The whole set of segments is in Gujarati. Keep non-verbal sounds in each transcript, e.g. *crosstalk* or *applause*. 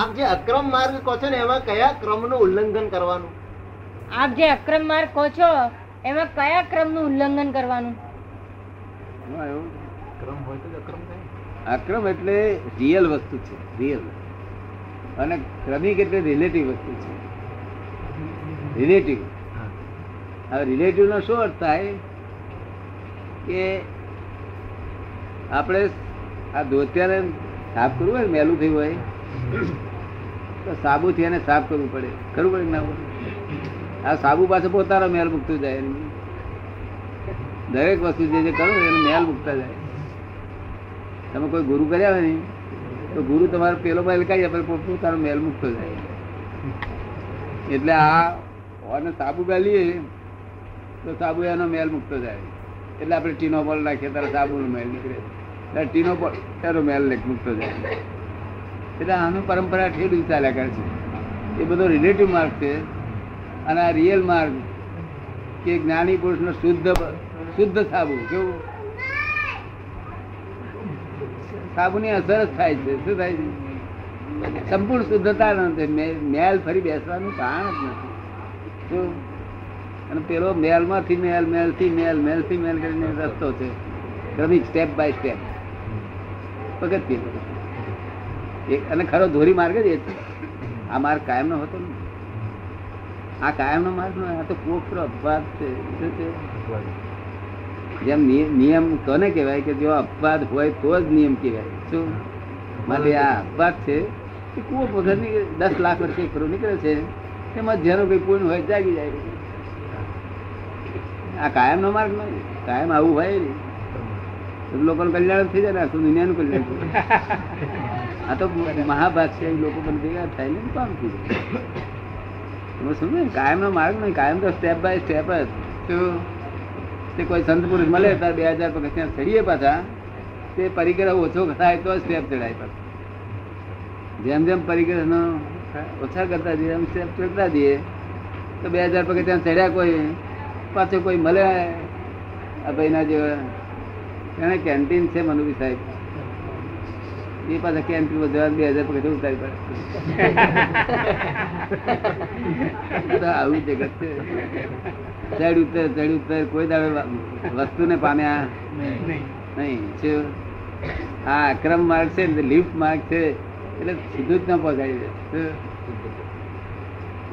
આપ જે અક્રમ માર્ગ કહો છો ને એમાં કયા ક્રમનું ઉલ્લંઘન કરવાનું? આપ જે અક્રમ માર્ગ કહો છો એમાં કયા ક્રમનું ઉલ્લંઘન કરવાનું? ક્રમ હોય તો અક્રમ થાય. અક્રમ એટલે રિયલ વસ્તુ છે રિયલ અને ક્રમિક એટલે રિલેટિવ વસ્તુ છે. રિલેટિવ હવે રિલેટિવનો શું અર્થ થાય? કે આપણે આ ધોતિયાને સાફ કરવું હોય ને મેલું થયું હોય સાબુથી એને સાફ કરવું પડે. કરવું પડે ના આ સાબુ પાસે પોતાનો મેલ મૂકતો જાય. દરેક વસ્તુ જે જે કરો એનો મેલ મૂકતા જાય. તમે કોઈ ગુરુ કર્યા હોય ને, તો ગુરુ તમારો પેલો મેલ કાઢી આપે પોતાનો મેલ મૂકતો જાય. એટલે આ અને સાબુ ગાલીએ તો સાબુ એનો મેલ મૂકતો જાય. એટલે આપણે ટીનો બોલ નાખીએ, ત્યારે સાબુનો મેલ નીકળે. ટીનો બોલ, એનો મેલ મૂકતો જાય. એટલે આનું પરંપરા ઠેડું ચાલ્યા કરે છે. એ બધો રિલેટિવ માર્ગ છે. અને આ રિયલ માર્ગ કે જ્ઞાની પુરુષનો શુદ્ધ શુદ્ધ સાબુ, કેવું? સાબુની અસર જ થાય છે. શું થાય છે? સંપૂર્ણ શુદ્ધતા નથી મેલ ફરી બેસવાનું કારણ જ નથી. શું? અને પેલો મેલમાંથી મેલ, મેલથી મેલ મેલથી મેલ કરીને રસ્તો છે. ક્રમિક સ્ટેપ બાય સ્ટેપ પગથિયે. અને ખરો ધોરી માર્ગ જ એ છે. આ માર્ગ કાયમનો હતો ને. આ કાયમનો માર્ગ નો આ તો કોકરો અપવાદ છે. જેમ નિયમ કોને કહેવાય કે જો અપવાદ હોય તો જ નિયમ કહેવાય. શું? માટે આ અપવાદ છે કે કુવો વગરની દસ લાખ વર્ષે ખરો નીકળે છે તેમાં જેનો કોઈ પૂર્ણ હોય જાગી જાય. આ કાયમ નો માર્ગ નહીં કાયમ આવું હોય નહીં લોકોનું કલ્યાણ થઈ જાય ને આખું દુનિયાનું કલ્યાણ થઈ. *laughs* આ તો મહાભાગ છે લોકો પણ ભેગા થાય ને કામ થઈ જાય. સમજો ને કાયમ નો માર્ગ નહીં કાયમ તો સ્ટેપ બાય સ્ટેપ જ. તે? કોઈ સંત પુરુષ મળે ત્યારે બે હજાર પગ ત્યાં ચડીએ પાછા. તે પરિગ્રહ ઓછો થાય તો સ્ટેપ ચડાય પાછા. જેમ જેમ પરિગ્રહ ઓછા કરતા જઈએ એમ સ્ટેપ ચડતા જઈએ. તો બે હજાર પગ ત્યાં ચડ્યા કોઈ પાછો કોઈ મળે? આ ભાઈના જેવા એને કેન્ટીન છે મનુભી સાહેબ. એ પાછા કેન્ટીન વધવા બે હજાર પગે ઉતારી પડે? આવું જગત છે. ચડ ઉતર ચડ ઉતર કોઈ દાડે વસ્તુને પામ્યા નહીં. છે આ અક્રમ માર્ગ છે ને લિફ્ટ માર્ગ છે એટલે સીધું જ ના પહોંચાડી દે.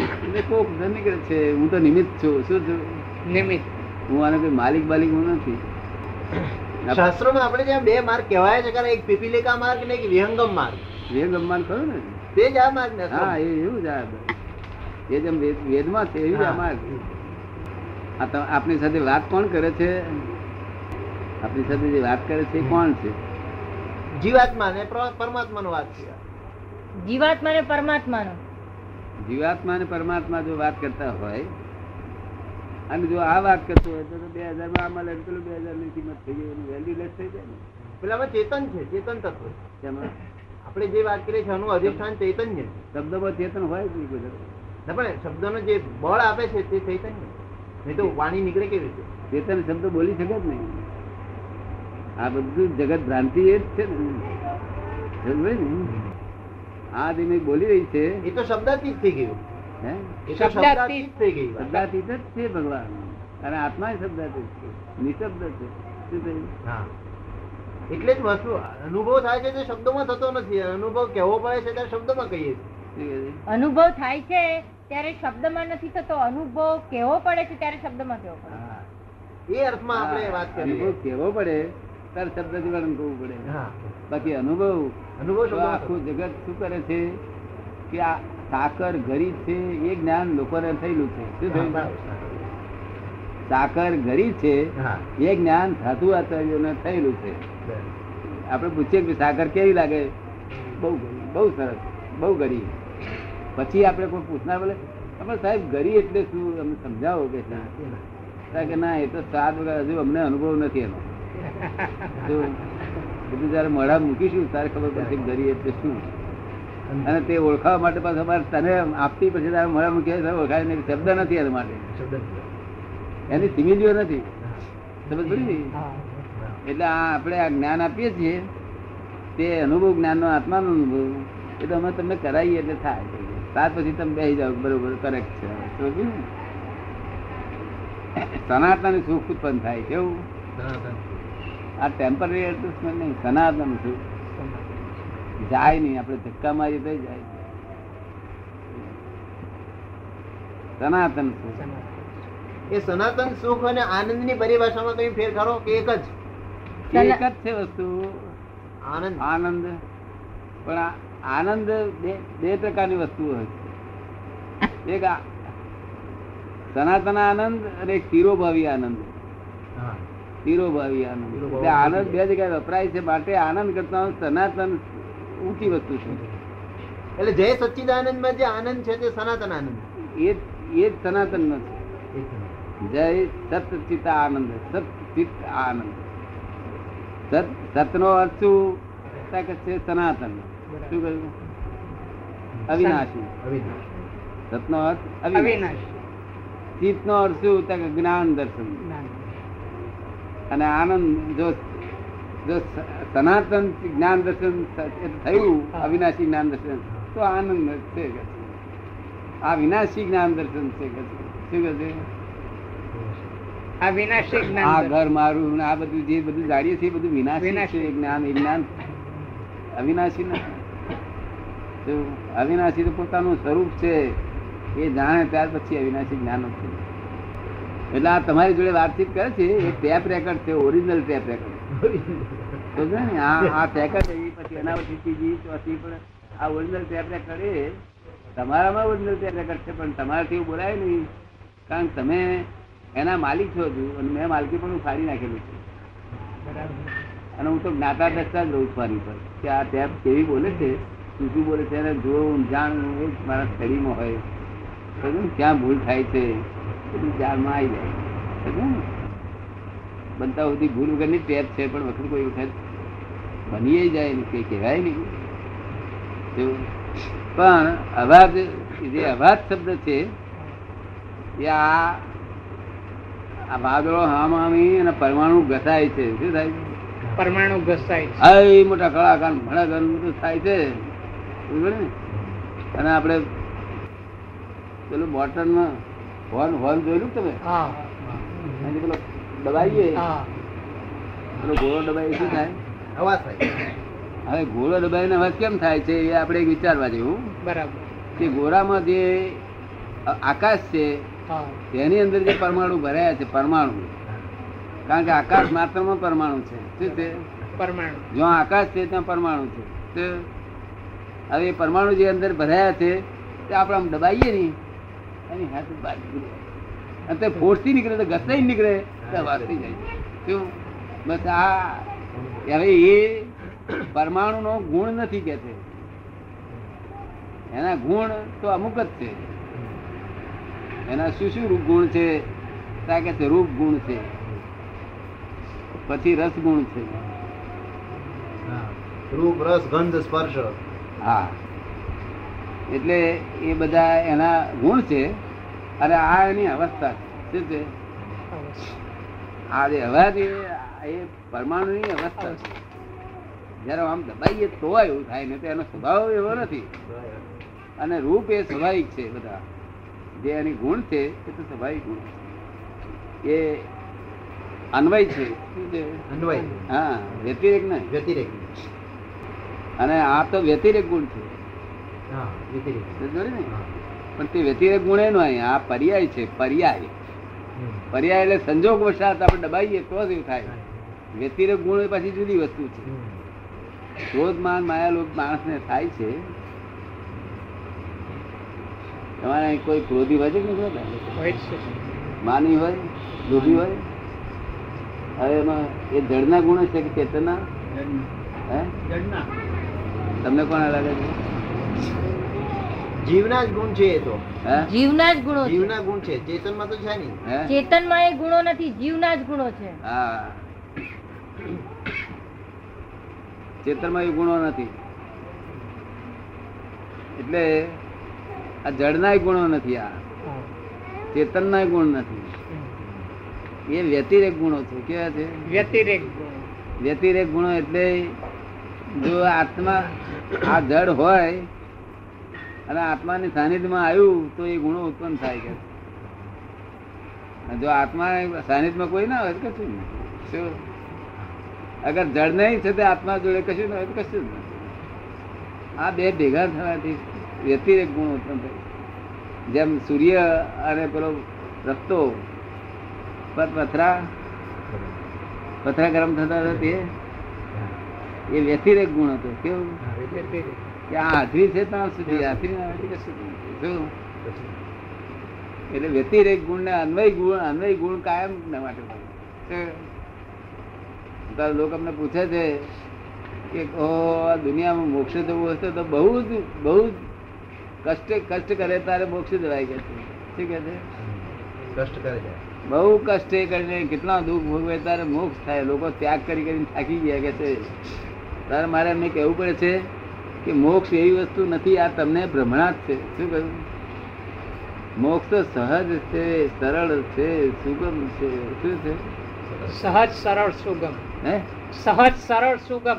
એટલે કોક નીકળે છે હું તો નિમિત્ત છું. શું છું નિમિત્ત. હું આનો કોઈ માલિક બાલિક હું નથી. શાસ્ત્રોમાં આપણે જ્યાં બે માર્ગ કહેવાય છે કારણ એક પીપીલિકા માર્ગ ને એક વિહંગમ માર્ગ. વિહંગમ માર્ગ ખરું ને? તે જ આ માર્ગ ને હા એ એવું જ આ એ જેમ વેદમાં છે એવી જ આ માર્ગ. આ તો આપની સાથે વાત કોણ કરે છે? આપની સાથે જે વાત કરે છે એ કોણ છે? જીવાત્મા ને પરમાત્મા પરમાત્માનો વાત છે. જીવાત્મા ને પરમાત્માનો. જીવાત્મા અને પરમાત્મા જો વાત કરતા હોય અને જો આ વાત કરતો હોય તો બે હજારમાં મળે પેલું બે હજારની કિંમત થઈ ગઈ એનું વેલ્યુ લેસ થઈ જાય ને. પેલા ચેતન છે ચેતન તત્વ. તેમાં આપણે જે વાત કરીએ છીએ એનું અધિષ્ઠાન ચૈતન્ય છે. શબ્દમાં ચેતન હોય જ નહીં ગુજરાત પણ શબ્દનો જે બળ આપે છે તે ચૈતન્ય નહીં તો વાણી નીકળે કેવી રીતે? ચેતન શબ્દ બોલી શકે જ નહીં. આ બધું જગત ભ્રાંતિ એ જ છે ને. આ ધીમે બોલી રહી છે એ તો શબ્દાતીત થઈ ગયું. શબ્દાતીત. જ છે ભગવાન. અને આત્મા શબ્દાતીત છે. નિશબ્દ છે. શું થયું? એટલે જ વસ્તુ અનુભવ થાય છે તે શબ્દોમાં થતો નથી. અનુભવ કેવો પડે છે ત્યારે શબ્દમાં કહીએ છીએ? અનુભવ થાય છે ત્યારે શબ્દમાં નથી થતો. અનુભવ કેવો પડે છે ત્યારે શબ્દમાં કેવો પડે. એ અર્થમાં આપણે વાત કરીએ. અનુભવ કેવો પડે ત્યારે શબ્દ વર્ણન કરવું પડે. બાકી અનુભવ અનુભવ આખું જગત શું કરે છે? કે આ સાકર ગરી છે એ જ્ઞાન લોકોને થયેલું છે. શું થયું? સાકર ગરી છે એ જ્ઞાન સાધુ આચાર્યોને થયેલું છે. આપણે પૂછીએ કે સાકર કેવી લાગે? બહુ બહુ સરસ બહુ ગરી પછી આપણે કોઈ પૂછનાર બોલે આપણે સાહેબ ગરી એટલે શું? અમને સમજાવો કે કે ના એ તો સાત વગર હજુ અમને અનુભવ નથી એનો. *laughs* બધું જયારે મોઢા મૂકીશું ત્યારે ખબર પડશે ગરી એટલે શું? અને તે ઓળખાવા માટે પાછું અમારે તને આપતી પછી તારે મોઢા મૂકીએ ઓળખાય નહીં શબ્દ નથી એના માટે. શબ્દ એની સિમિલીઓ નથી. સમજ પડી એટલે આ આપણે આ જ્ઞાન આપીએ છીએ તે અનુભવ જ્ઞાનનો આત્માનો અનુભવ એ તો અમે તમને કરાવીએ એટલે થાય. ત્યાર પછી તમે બેસી જાઓ બરોબર કરેક્ટ છે. સનાતન સુખ ઉત્પન્ન થાય કેવું આ ટેમ્પરરી એડજસ્ટમેન્ટ નહીં સનાતન સુખ. જાય નહીં આપણે ધક્કા મારી તો જાય. સનાતન સુખ. એ સનાતન સુખ અને આનંદની પરિભાષામાં કઈ ફેર ખરો કે એક જ? એક જ છે વસ્તુ. આનંદ. આનંદ. પણ આનંદ બે પ્રકારની વસ્તુ હોય છે. એક સનાતન આનંદ અને એક તિરોભાવી આનંદ. શિરોભાવી આનંદ આનંદ. બે જગ્યાએ વપરાય છે. માટે આનંદ કરતા સનાતન ઊંચી વસ્તુ છે. એટલે જય સચ્ચિદાનંદમાં જે આનંદ છે તે સનાતન આનંદ. એ એ જ સનાતન નથી જય સતચિત આનંદ સતચિત આનંદ. સત નો અર્થ શું? છે સનાતન? શું કહ્યું? અવિનાશી. સત નો અર્થ અવિનાશ. ચિત્તનો અર્થ શું? જ્ઞાન દર્શન. અને આનંદ જો જો સનાતન જ્ઞાન દર્શન થયું અવિનાશી જ્ઞાન દર્શન. તો આનંદ છે આ વિનાશી જ્ઞાન દર્શન છે શું કે છે? આ વિનાશી આ ઘર મારું આ બધું જે બધું જાણીએ છીએ બધું વિનાશી વિનાશી. છે જ્ઞાન. વિજ્ઞાન અવિનાશી નથી અવિનાશી તો પોતાનું સ્વરૂપ છે એ જાણે ત્યાર પછી અવિનાશી જ્ઞાન જ એટલે આ તમારી જોડે વાતચીત કરે છે એ ટેપ રેકર્ડ છે ઓરિજિનલ ટેપ રેકર્ડ. ને, આ રેકર્ડ એવી પછી પછી ત્રીજી ચોથી પણ આ ઓરિજિનલ ટેપ કરે, તમારામાં ઓરિજિનલ ટેપ રેકર્ડ છે, પણ તમારાથી એવું બોલાય નહીં કારણ તમે એના માલિક છો હજુ, અને મેં માલકી પણ ફાડી નાખેલું છે અને હું તો જ્ઞાતા દસતા જ રહું છું આની પર, કે આ ટેપ કેવી બોલે છે શું શું બોલે છે એને જોવું જાણવું એ જ મારા સ્ટડીમાં હોય? ક્યાં ભૂલ થાય છે બધું ધ્યાનમાં આવી જાય સમજ્યું ને? બનતા સુધી ભૂલ વગરની ટેપ છે પણ વખત કોઈ વખત બનીએ જાય ને કઈ કહેવાય નહીં. પણ અવાજ જે અવાજ શબ્દ છે એ આ વાદળો હામામી અને પરમાણુ ઘસાય છે. શું થાય છે? પરમાણુ ઘસાય છે. મોટા કલાકાર ઘર બધું થાય છે. અને આપણે પેલું બોટલમાં હોર્ન હોર્ન જોયેલું તમે? હા. પેલો દબાઈએ? હા. પેલો ગોળો દબાઈએ શું થાય? અવાજ થાય. હવે ગોળો દબાવીને અવાજ કેમ થાય છે એ આપણે એક વિચારવા જેવું. બરાબર. કે ગોળામાં જે આકાશ છે તેની અંદર જે પરમાણુ ભરાયા છે પરમાણુ. કારણ કે આકાશ માત્રમાં પરમાણુ છે. શું છે? પરમાણુ. જો આકાશ છે ત્યાં પરમાણુ છે. તો હવે એ પરમાણુ જે અંદર ભરાયા છે તે આપણે આમ દબાઈએ નહીં. એની હાથ બાજુ. અને તે ફોર્સથી નીકળે તો ઘસાઈ નીકળે. તો જાય. શું? બસ આ હવે એ પરમાણુ નો ગુણ નથી કે છે. એના ગુણ તો અમુક જ છે. એના શું શું રૂપ ગુણ છે? કે છે રૂપ ગુણ છે. પછી રસ ગુણ છે. હા. રૂપ રસ ગંધ સ્પર્શ. હા. એટલે એ બધા એના ગુણ છે. અને આ એની અવસ્થા છે. શું છે? આ જે અવાજ એ પરમાણુની અવસ્થા છે. જયારે આમ દબાઈએ તો એવું થાય ને તો એનો સ્વભાવ એવો નથી. અને રૂપ એ સ્વાભાવિક છે બધા. જે એની ગુણ છે એ તો સ્વાભાવિક ગુણ છે. એ અન્વય છે. અન્વય. હા વ્યતિરેક ને વ્યતિરેક. અને આ તો વ્યતિરેક ગુણ છે. પણ તે વ્યતિરેક ગુણ એનો આ પર્યાય છે પર્યાય. પર્યાય એટલે સંજોગ વસાત આપણે દબાઈએ તો જ એવું થાય. વ્યતિરેક ગુણ એ પાછી જુદી વસ્તુ છે. ક્રોધ માન માયા લોક માણસને થાય છે. તમારે અહીં કોઈ ક્રોધી હોય છે કે માની હોય લોભી હોય? હવે એમાં એ જળના ગુણ છે કે ચેતના હે? તમને કોણ લાગે છે? જીવના જ ગુણ છે એ તો. જીવના જ ગુણો જીવના ગુણ છે. ચેતનમાં તો છે નહીં. ચેતનમાં એ ગુણો નથી જીવના જ ગુણો છે. હા. ચેતનમાં એ ગુણો નથી. એટલે આ જળના ગુણો નથી આ. ચેતનના ગુણ નથી. એ વ્યતિરેક ગુણો છે. કેવા છે? વ્યતિરેક ગુણ. વ્યતિરેક ગુણો એટલે જો આત્મા આ જડ હોય અને આત્માની સાનિધ્યમાં આવ્યું તો એ ગુણો ઉત્પન્ન થાય કે જો આત્મા સાનિધ્યમાં કોઈ ના હોય તો કશું નહીં. અગર જળ નહીં છે તે આત્મા જોડે કશું ના હોય તો કશું જ નહીં આ બે ભેગા થવાથી વ્યતિરેક ગુણ ઉત્પન્ન થાય જેમ સૂર્ય અને પેલો રસ્તો પર પથરા પથરા ગરમ થતા હતા તે, એ વ્યતિરેક ગુણ હતો. કેવું? કે આ હાજરી છે ત્યાં સુધી હાજરી. શું? એટલે વ્યતિરેક ગુણ ને અન્વય ગુણ અન્વય ગુણ કાયમ ના માટે. લોકો અમને પૂછે છે કે ઓ દુનિયામાં મોક્ષ જવું હશે તો બહુ જ બહુ જ કષ્ટ કષ્ટ કરે તારે મોક્ષ જવાય કે છે શું કે છે કષ્ટ કરે છે બહુ કષ્ટ કરીને કેટલા દુઃખ ભોગવે તારે મોક્ષ થાય લોકો ત્યાગ કરી કરીને થાકી ગયા કે છે તારે મારે એમને કહેવું પડે છે કે મોક્ષ એવી વસ્તુ નથી આ તમને ભ્રમણા જ છે. શું કહ્યું? મોક્ષ તો સહજ છે સરળ છે સુગમ છે. શું છે? સહજ સરળ સુગમ. હે? સહજ સરળ સુગમ.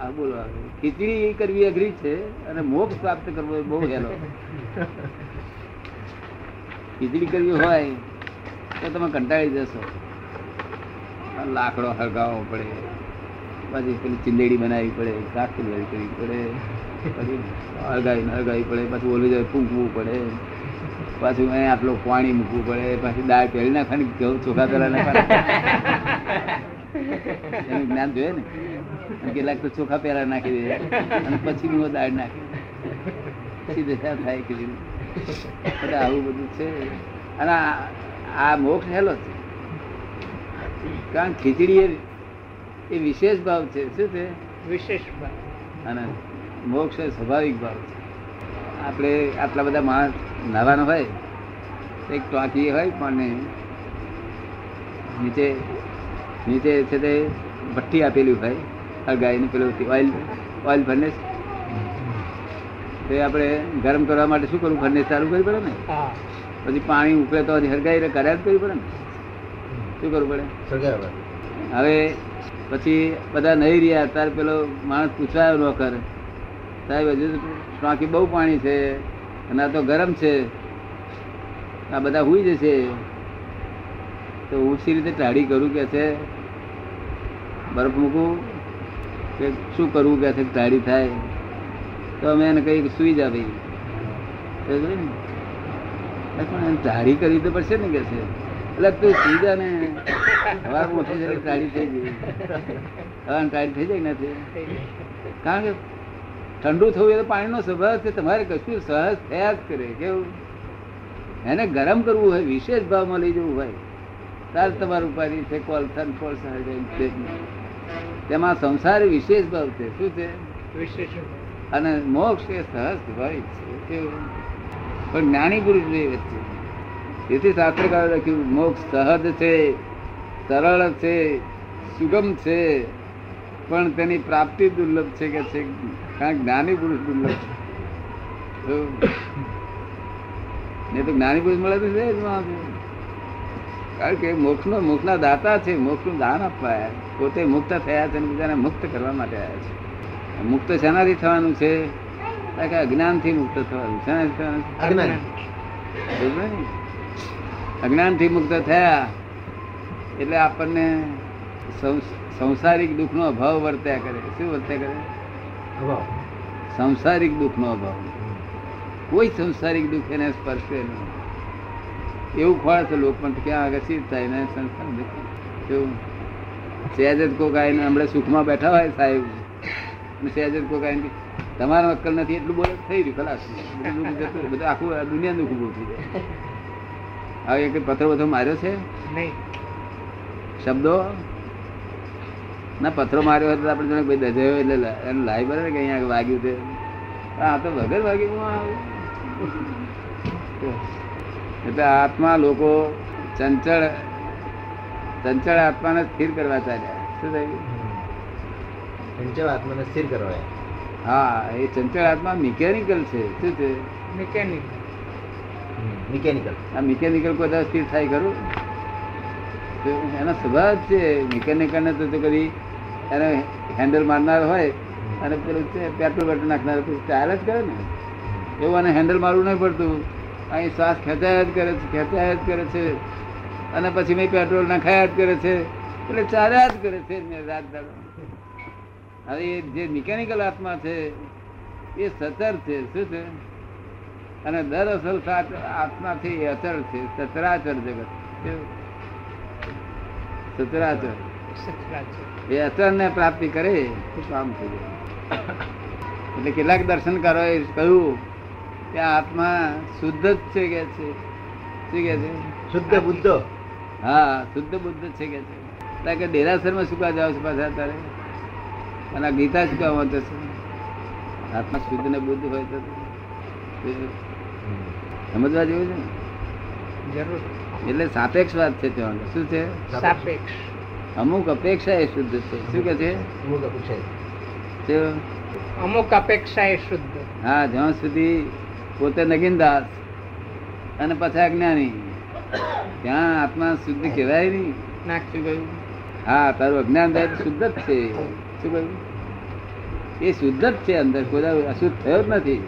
આ બોલો ખીચડી કરવી અઘરી છે અને મોક્ષ પ્રાપ્ત કરવો એ બહુ હેલો. ખીચડી કરવી હોય તો તમે કંટાળી જશો. લાકડો હળગાવવો પડે. પછી પેલી ચીંદેડી બનાવવી પડે કાકડી કરવી પડે. પછી અળગાવી હળગાવી પડે પછી ઓલું જાય ફૂંકવું પડે પાછું અહીં આટલું પાણી મૂકવું પડે પછી દાળ પેલી નાખવાની ઘઉં ચોખા પેલા નાખવાના? એનું જ્ઞાન જોઈએ ને. કેટલાક તો ચોખા પહેલા નાખી દે અને પછી હું દાળ નાખી. પછી દશા થાય કે આવું બધું છે. અને આ- મોક્ષ હેલો છે. કારણ ખીચડી એ વિશેષ ભાવ છે. શું છે? વિશેષ ભાવ. અને મોક્ષ એ સ્વાભાવિક ભાવ છે. આપણે આટલા બધા માણસ નાવાનો હોય એક ટાંકી હોય પણ નીચે નીચે છે તે ભઠ્ઠી આપેલી હોય ગાયને પેલું ઓઇલ ઓઇલ ફર્નેસ તે આપણે ગરમ કરવા માટે શું કરવું? ફર્નેસ ચાલુ કરવી પડે ને? પછી પાણી ઉકળે તો હરગાઈ કર્યા જ કરવી પડે ને? શું કરવું પડે? હવે પછી બધા નહીં રહ્યા ત્યારે પેલો માણસ પૂછવાયો નોકર સાહેબ હજુ ટાંકી બહુ પાણી છે અને આ તો ગરમ છે. આ બધા હુઈ જશે. તો સી રીતે ટાળી કરું કે છે, બરફ મૂકું કે શું કરવું કે છે, ટાળી થાય. તો અમે એને કહી સુઈ જા ભાઈ. ટાળી કરવી તો પડશે ને કે છે. એટલે તું સુઈ જા ને હવા મોટી ટાળી થઈ ગઈ. હવા ટાળી થઈ જાય નથી કારણ કે ઠંડુ થવું એ તો પાણીનો સ્વભાવ છે તમારે કશું સહજ થયા જ કરે કેવું? એને ગરમ કરવું હોય વિશેષ ભાવમાં લઈ જવું હોય ત્યારે તમારું ઉપાધિ છે કોલસન કોલસન તેમાં સંસાર વિશેષ ભાવ છે શું છે? વિશેષ અને મોક્ષ એ સહજ ભાઈ છે કેવું? પણ જ્ઞાની પુરુષ બે વચ્ચે. તેથી શાસ્ત્રકારે લખ્યું મોક્ષ સહજ છે સરળ છે સુગમ છે પણ તેની પ્રાપ્તિ દુર્લભ છે કે છે? કારણ કે જ્ઞાની પુરુષ દુર્લભ છે. ને તો જ્ઞાની પુરુષ મળે તો છે જ. કારણ કે મોક્ષનો મોક્ષના દાતા છે મોક્ષનું દાન આપવા પોતે મુક્ત થયા છે અને બીજાને મુક્ત કરવા માટે આવ્યા છે. મુક્ત શેનાથી થવાનું છે? કે અજ્ઞાનથી મુક્ત થવાનું. શેનાથી થવાનું? છે? અજ્ઞાનથી અજ્ઞાનથી મુક્ત થયા એટલે આપણને સંસારિક દુઃખનો અભાવ વર્ત્યા કરે. શું વર્ત્યા કરે? સંસારિક દુઃખનો અભાવ. કોઈ સંસારિક દુઃખ એને સ્પર્શે નહીં એવું ખોળે છે લોક પણ ક્યાં આગળ સિદ્ધ થાય ને સંસાર દુઃખ. કેવું સહેજ જ કોક આવીને હમણાં સુખમાં બેઠા હોય સાહેબ. સહેજ જ કોક આવીને તમારો અક્કલ નથી એટલું બોલે થઈ રહ્યું ખલાસ. દુઃખ. બધું આખું દુનિયા દુઃખ ઉભું થઈ જાય. *laughs* હવે એક પથ્થર બધો માર્યો છે? નહીં. શબ્દો? ના પથ્થરો માર્યો હોય તો આપણે જોડે ભાઈ દજાયો એટલે એને લાઈ બરાબર કે અહીંયા વાગ્યું છે. આ તો વગર વાગ્યું હું આવું. એટલે આત્મા લોકો ચંચળ ચંચળ આત્માને સ્થિર કરવા ચાલ્યા. શું થયું? ચંચળ આત્માને સ્થિર કરવા. હા એ ચંચળ આત્મા મિકેનિકલ છે. શું છે? મિકેનિકલ. મિકેનિકલ. આ મિકેનિકલ કોઈ સ્થિર થાય ખરું? તો એનો સ્વભાવ છે. મિકેનિકલ ને તો તો કદી એને હેન્ડલ મારનાર હોય અને પેલું પેટ્રોલ પેટ્રોલ નાખનાર ચાલે જ કરે ને. એવું અને હેન્ડલ મારવું નહીં પડતું. અહીં શ્વાસ ખેંચાયા જ કરે છે ખેંચાયા જ કરે છે. અને પછી મેં પેટ્રોલ નાખાયા જ કરે છે. એટલે ચાલ્યા જ કરે છે મેં રાત દાડો હવે એ જે મિકેનિકલ આત્મા છે એ સતર છે શું છે? અને દર અસલ સાચ- આત્માથી એ અચળ છે સચરાચર જગત? સચરાચર સચરાચર. એ અચળ ને પ્રાપ્તિ કરે તો કામ થઈ જાય એટલે કેટલાક દર્શનકારોએ કહ્યું કે આત્મા શુદ્ધ જ છે કે છે? શું કે છે? શુદ્ધ બુદ્ધ. હા શુદ્ધ બુદ્ધ છે કે છે. કારણ કે ડેરાસરમાં શું જાવ છો પાછા અત્યારે? અને આ ગીતા કામ વાંચે છે? આત્મા શુદ્ધ ને બુદ્ધ હોય તો સમજવા જેવું છે ને? જરૂર. એટલે સાપેક્ષ વાત છે ત્યાં શું છે? સાપેક્ષ. અમુક અપેક્ષા એ શુદ્ધ છે. શું કે છે? અમુક અપેક્ષા એ શુદ્ધ. હા જ્યાં સુધી પોતે નગીનદાસ અને પછી અજ્ઞાની ત્યાં આત્મા શુદ્ધ કહેવાય નહીં. ના શું કહ્યું હા તારું અજ્ઞાન થાય શુદ્ધ જ છે. શું કહ્યું? એ શુદ્ધ જ છે અંદર કોઈ અશુદ્ધ થયો જ નથી.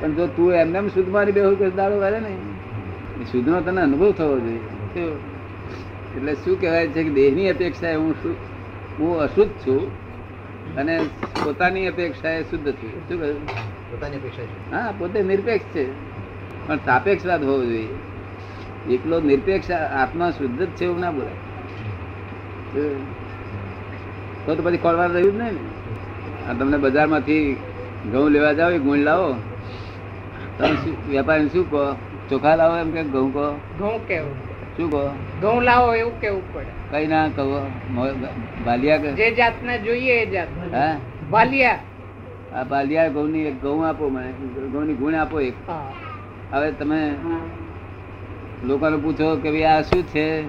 પણ જો તું એમને શુદ્ધ મારી બેહુ કે દાડો વારે ને એ શુદ્ધનો તને અનુભવ થવો જોઈએ? એટલે શું કહેવાય છે કે દેહની અપેક્ષાએ હું શું હું અશુદ્ધ છું અને પોતાની અપેક્ષાએ શુદ્ધ છું. શું કહ્યું? પોતાની અપેક્ષા હા પોતે નિરપેક્ષ છે. પણ સાપેક્ષવાદ હોવો જોઈએ. એકલો નિરપેક્ષ આત્મા શુદ્ધ જ છે એવું ના બોલાય. તો તો પછી ખોળવા રહ્યું જ નહીં ને. આ તમને બજારમાંથી ઘઉં લેવા જાઓ ગુણ લાવો. તમે શું વેપારી શું કહો? ચોખા લાવો એમ કે ઘઉં કહો? ઘઉં કેવું? શું કહો? ઘઉં લાવો એવું કેવું પડે? કઈ ના કહો. મો- જે જાતના જોઈએ એ જાત. હા? વાલિયા આ બાલિયા ઘઉંની એક ઘઉં આપો મને. ઘઉંની ગુણ આપો એક. હવે તમે લોકોને પૂછો કે ભાઈ આ શું છે?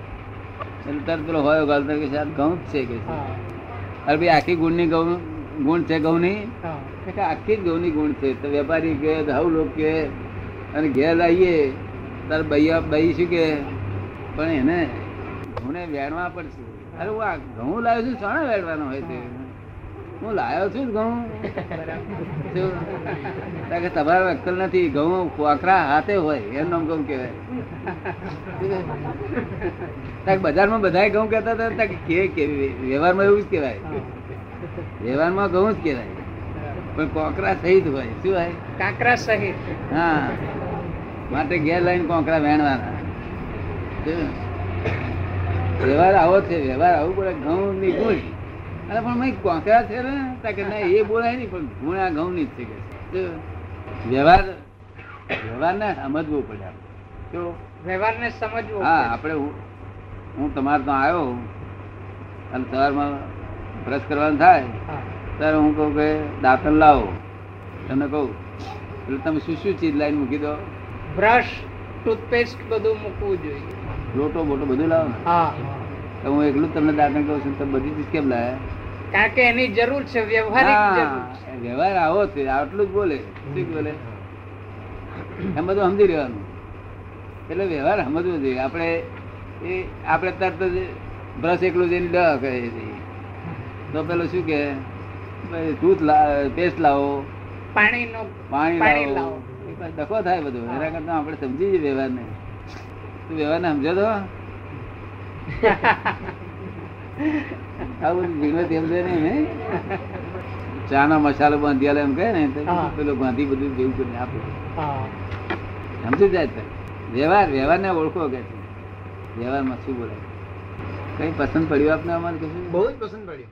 તરત પેલો હોય ગાલતો કે ઘઉં જ છે કે અરે ભાઈ આખી ગુણની ઘઉં ગુણ છે ઘઉંની? આખી જ ઘઉંની ગુણ છે. તો વેપારી કે હવ લોક કે અને ઘેર આવીએ તારે બૈયા બઈ શું કે? પણ એને ઘઉંને વેણવા પડશે. અરે હું આ ઘઉં લાવ્યો છું શાણે વેણવાનો હોય છે હું લાવ્યો છું ઘઉં. કે તમારો અક્કલ નથી ઘઉં કોકરા હાથે હોય એમ નામ ઘઉં કહેવાય? બજારમાં બધા ઘઉં કહેતા હતા કે વ્યવહારમાં એવું જ કહેવાય. વ્યવહારમાં ઘઉં જ કહેવાય. પણ કોકરા સહિત હોય શું હોય? કાંકરા સહિત. હા. માટે ઘેર લઈને કોકરા વેણવાના? વ્યવહાર આવો છે વ્યવહાર આવું પડે ઘઉં ની ગુણ અને પણ મેં કોંકરા છે ને કે ના એ બોલાય નહીં પણ ગુણ આ ઘઉં ની જ છે કે. વ્યવહાર વ્યવહારને સમજવું પડે તો વ્યવહારને સમજવો હા આપણે હું હું તમારે ત્યાં આવ્યો અને સવારમાં બ્રશ કરવાનું થાય ત્યારે હું કહું કે દાંતણ લાવો. તમને કહું એટલે તમે શું શું ચીજ લાઈન મૂકી દો? બ્રશ ટૂથપેસ્ટ બધું મૂકવું જોઈએ. લોટો બોટો બધું લાવો ને. હા. હું એકલું તમને દાદા કહું છું તમે બધી ચીજ કેમ લાયા કારણ કે એની જરૂર છે વ્યવહારિક છે. વ્યવહાર આવો છે આટલું જ બોલે શું બોલે. એમ બધું સમજી લેવાનું એટલે વ્યવહાર સમજવો જોઈએ. આપણે એ આપણે તરત જ બ્રશ એકલું જઈને ડ કહે છે. તો પેલો શું કે દૂધ પેસ્ટ લાવો. પાણીનો પાણી લાવો. લાવો. ડખો થાય બધું. એના કરતા આપણે સમજી જઈએ વ્યવહારને. તું વ્યવહારને સમજો તો? આવું બધું તેમ છે નહીં ને ચા નો મસાલો બાંધી એમ કહે ને પેલું બાંધી ગાંધી બધું જેવું કરીને આપે. હા. સમજી જાય વ્યવહાર વ્યવહાર વ્યવહારને ઓળખો કે વ્યવહારમાં શું બોલાય? કઈ પસંદ પડ્યું આપને અમારે કશું? બહુ જ પસંદ પડ્યું.